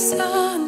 серця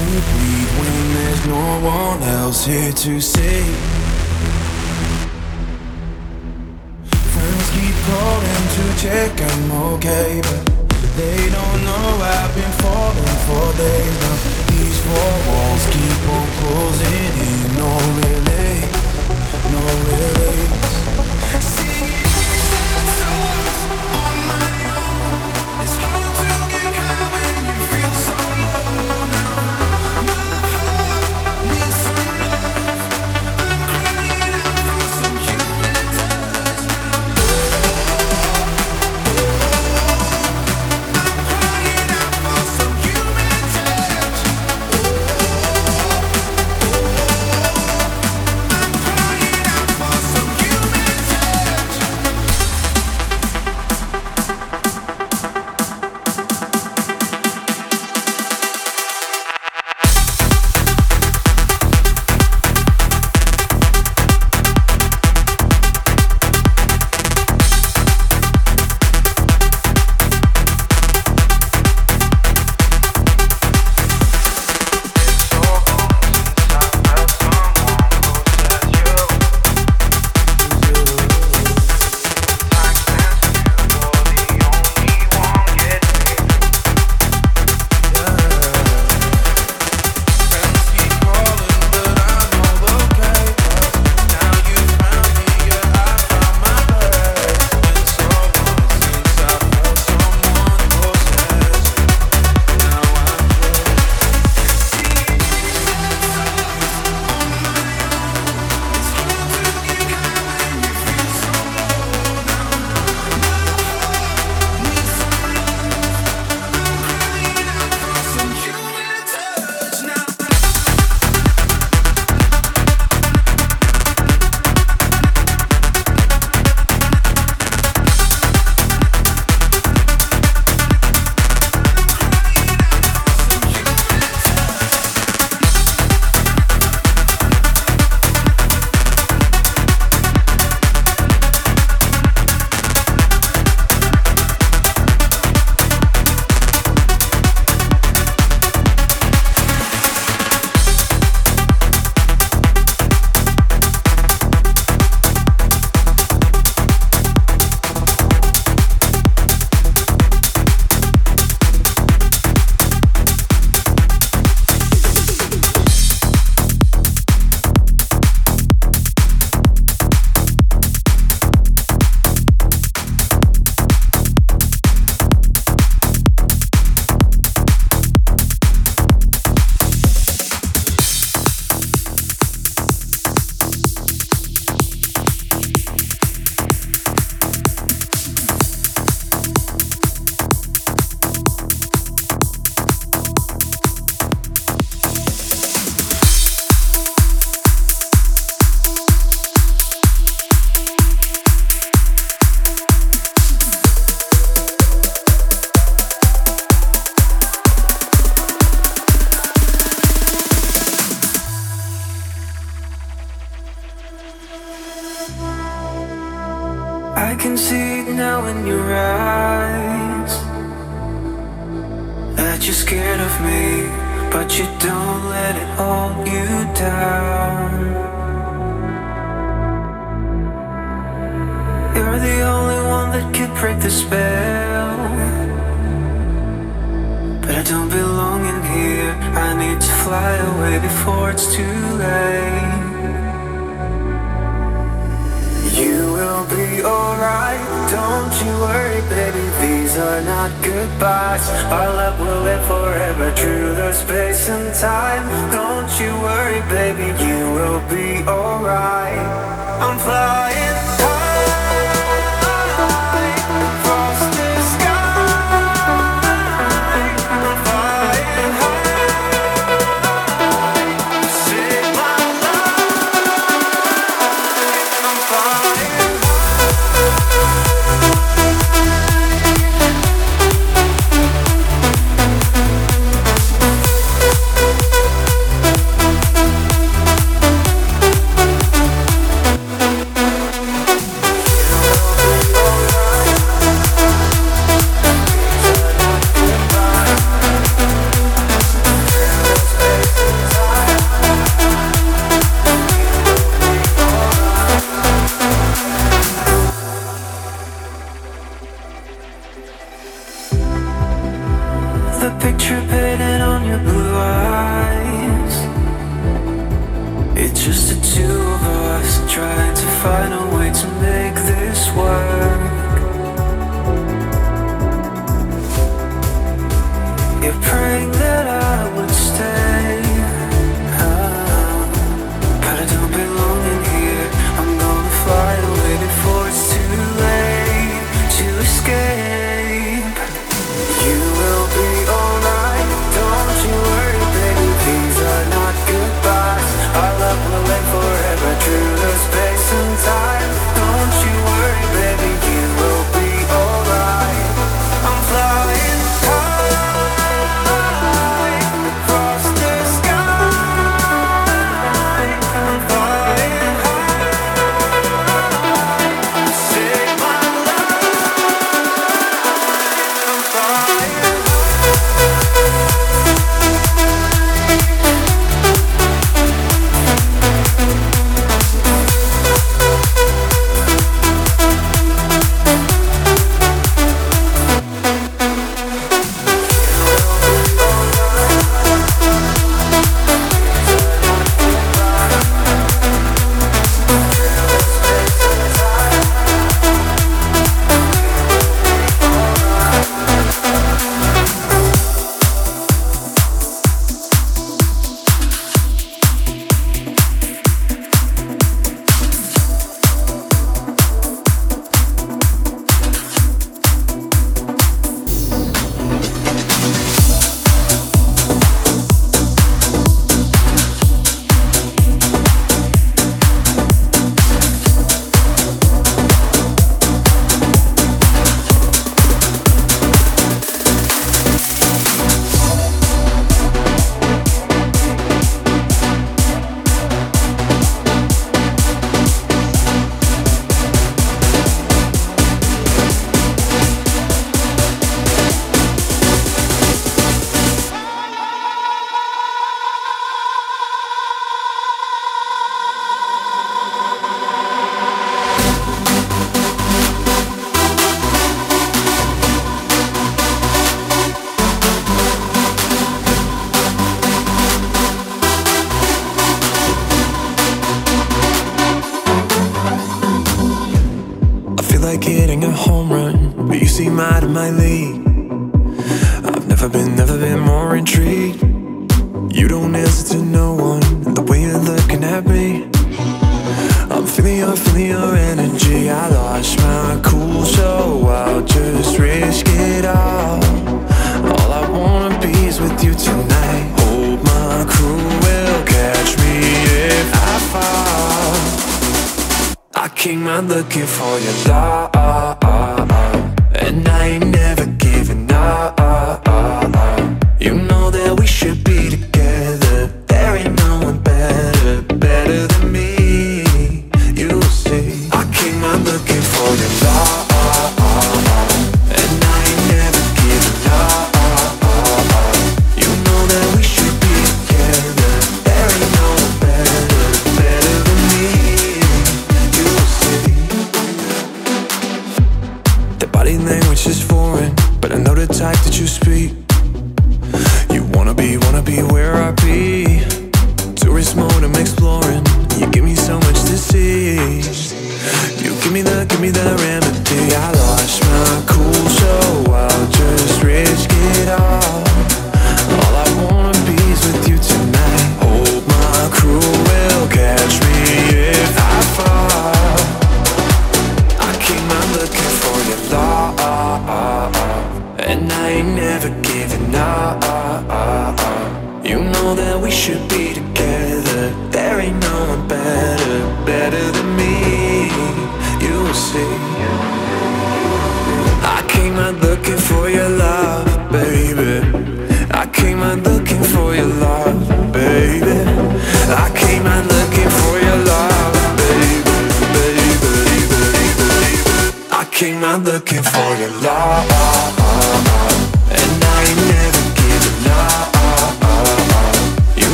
to breathe when there's no one else here to save. Friends keep calling to check I'm okay, but they don't know I've been falling for days now. These four walls keep on closing in, no relay, no relay. picture on your blue eyes. It's just the two of us trying to find a way to make this work. You're praying that I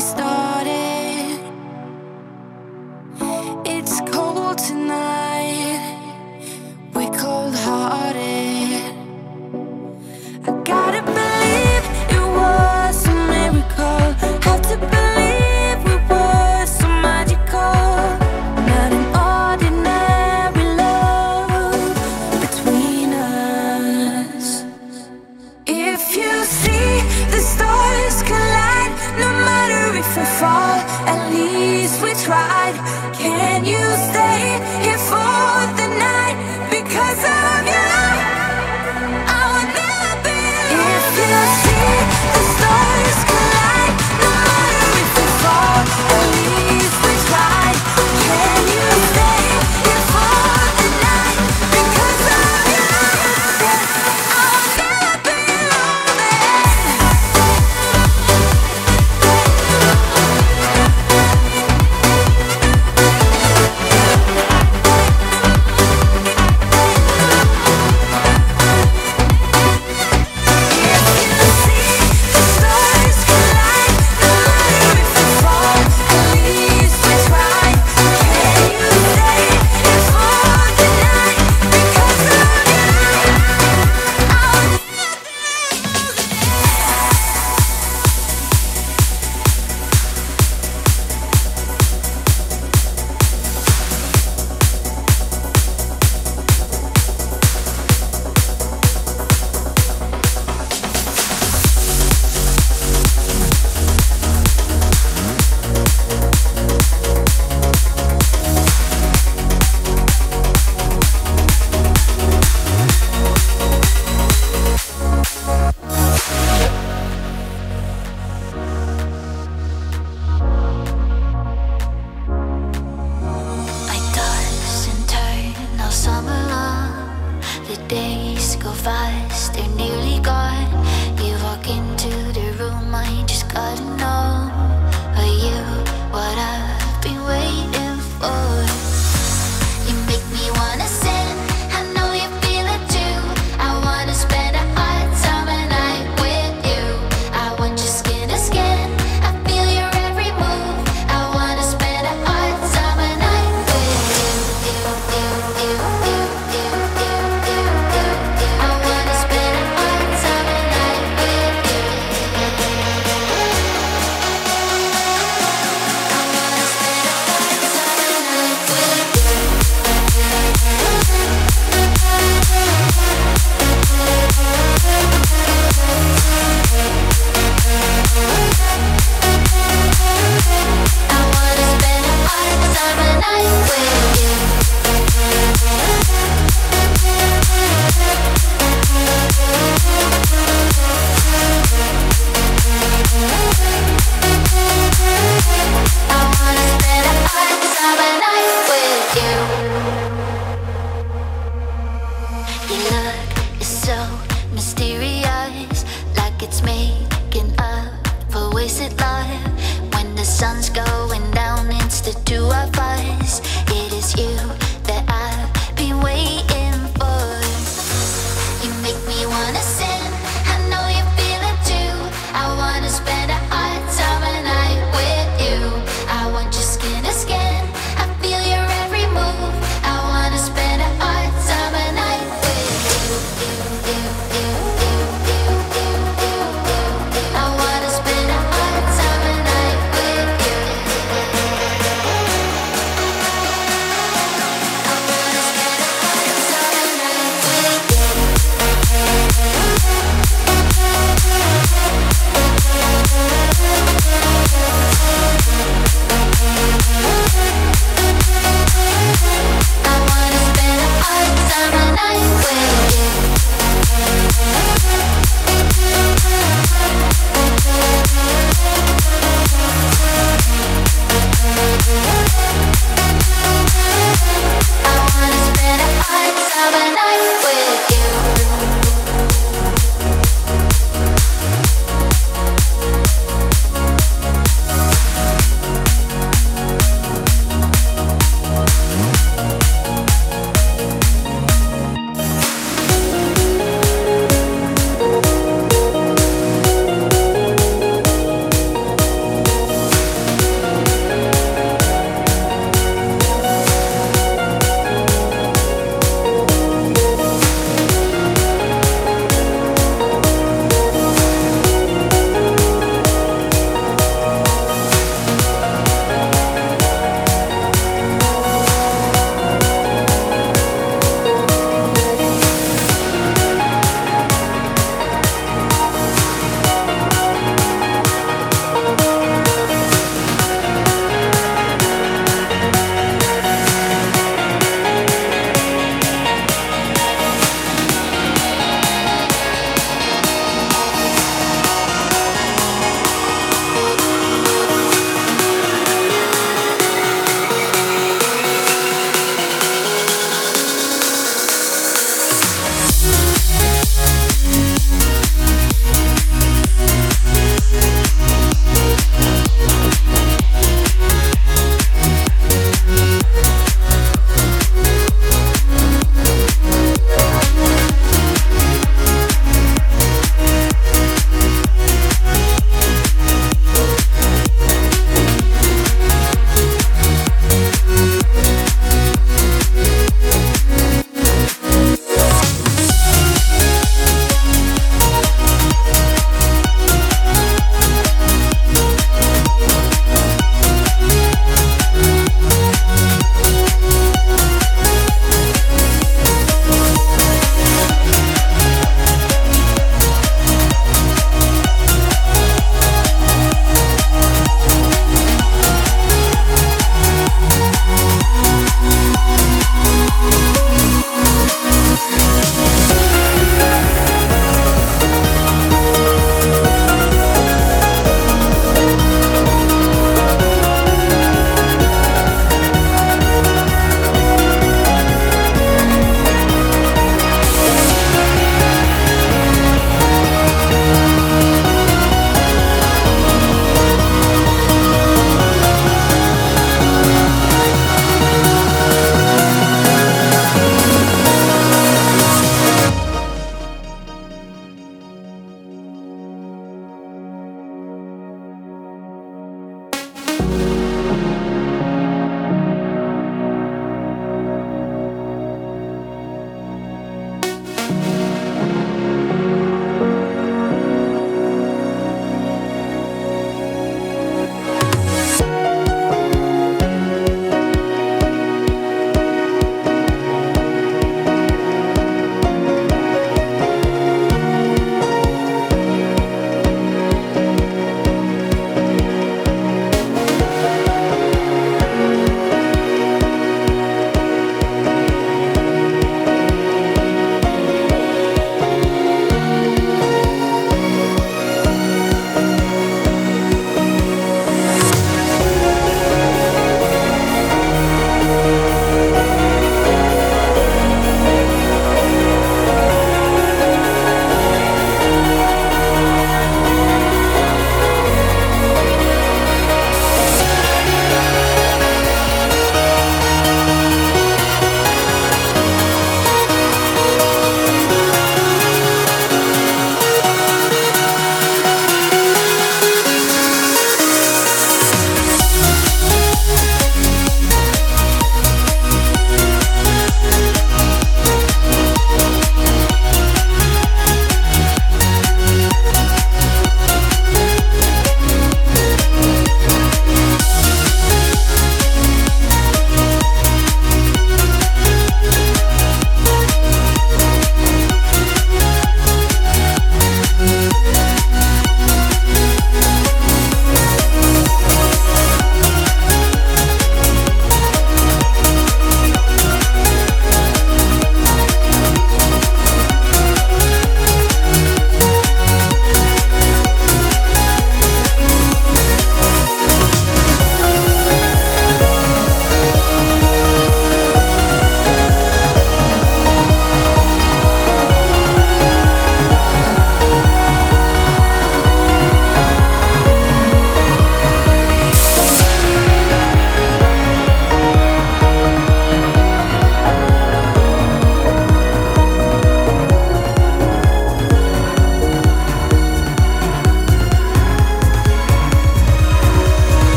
Stop. start